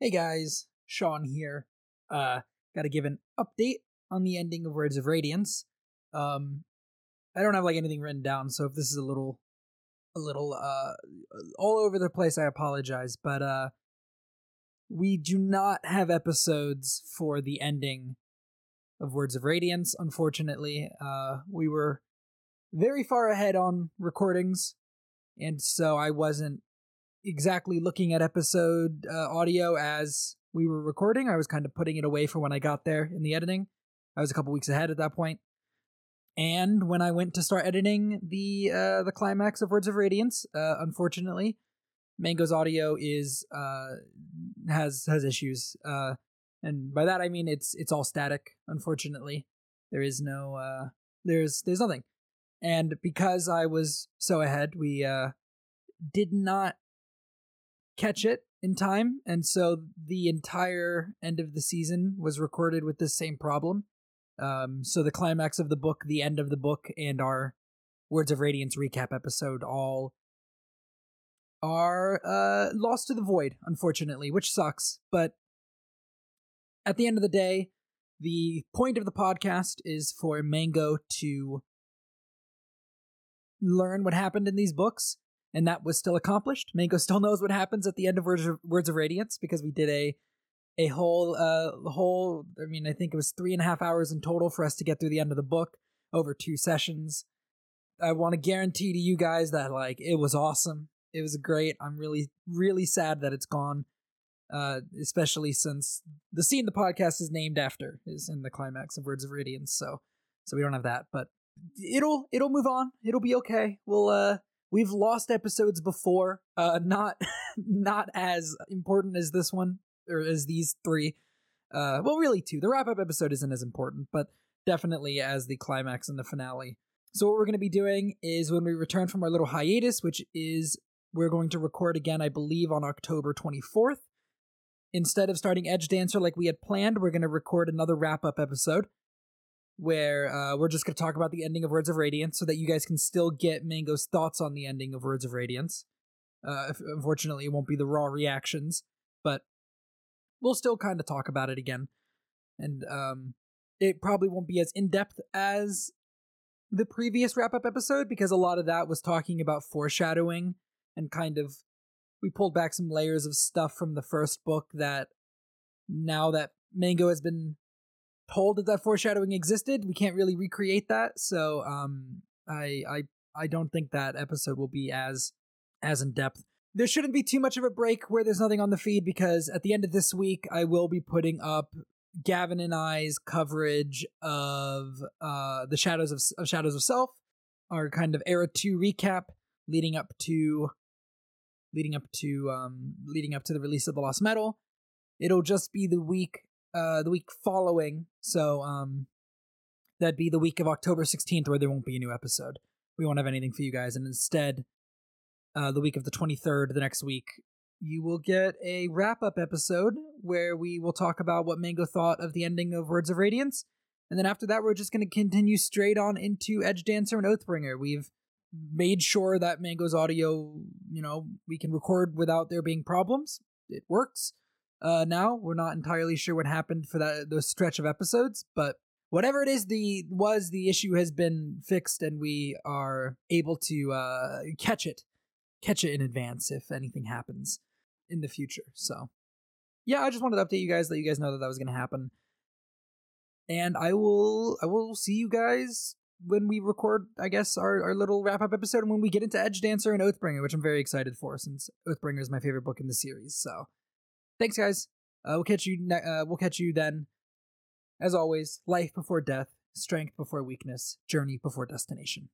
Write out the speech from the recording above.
Hey guys, Sean here. Uh, gotta give an update on the ending of Words of Radiance. Um, I don't have like anything written down, so if this is a little, a little, uh, all over the place, I apologize. But uh, we do not have episodes for the ending of Words of Radiance. Unfortunately, uh, we were very far ahead on recordings, and so I wasn't exactly looking at episode uh, audio as we were recording. I was kind of putting it away for when I got there in the editing. I was a couple weeks ahead at that point. And when I went to start editing the uh, the climax of Words of Radiance, uh, unfortunately, Mango's audio is uh, has has issues, uh, and by that I mean it's it's all static. Unfortunately, there is no uh, there's there's nothing, and because I was so ahead, we uh, did not catch it in time, and so the entire end of the season was recorded with this same problem. Um, so the climax of the book, the end of the book, and our Words of Radiance recap episode all are uh, lost to the void, unfortunately, which sucks. But at the end of the day, the point of the podcast is for Mango to learn what happened in these books and that was still accomplished. Mango still knows what happens at the end of Words of, Words of Radiance because we did a a whole uh whole. I mean, I think it was three and a half hours in total for us to get through the end of the book over two sessions. I want to guarantee to you guys that like it was awesome. It was great. I'm really really sad that it's gone. Uh, especially since the scene the podcast is named after is in the climax of Words of Radiance. So, so we don't have that, but it'll it'll move on. It'll be okay. We'll uh we've lost episodes before uh not not as important as this one or as these three. Uh well really two. The wrap up episode isn't as important but definitely as the climax and the finale. So what we're going to be doing is when we return from our little hiatus which is we're going to record again i believe on october 24th instead of starting edge dancer like we had planned we're going to record another wrap up episode where uh, we're just going to talk about the ending of Words of Radiance so that you guys can still get Mango's thoughts on the ending of Words of Radiance. Uh, unfortunately, it won't be the raw reactions, but we'll still kind of talk about it again. And um, it probably won't be as in depth as the previous wrap up episode because a lot of that was talking about foreshadowing and kind of we pulled back some layers of stuff from the first book that now that Mango has been told that that foreshadowing existed. We can't really recreate that, so um, I I I don't think that episode will be as as in depth. There shouldn't be too much of a break where there's nothing on the feed because at the end of this week I will be putting up Gavin and I's coverage of uh the Shadows of, of Shadows of Self, our kind of era two recap leading up to leading up to um leading up to the release of the Lost Metal. It'll just be the week uh the week following so um that'd be the week of october 16th where there won't be a new episode. We won't have anything for you guys and instead uh the week of the 23rd the next week you will get a wrap up episode where we will talk about what mango thought of the ending of words of radiance and then after that we're just going to continue straight on into edge dancer and oathbringer. We've made sure that mango's audio you know we can record without there being problems. It works uh, now. We're not entirely sure what happened for that those stretch of episodes, but whatever it is the was the issue has been fixed and we are able to uh, catch it catch it in advance if anything happens in the future. So yeah, I just wanted to update you guys, let you guys know that that was going to happen. And I will I will see you guys when we record, I guess, our, our little wrap up episode and when we get into Edge Dancer and Oathbringer, which I'm very excited for since Oathbringer is my favorite book in the series. So Thanks, guys. Uh, we'll catch you. Ne- uh, we'll catch you then. As always, life before death, strength before weakness, journey before destination.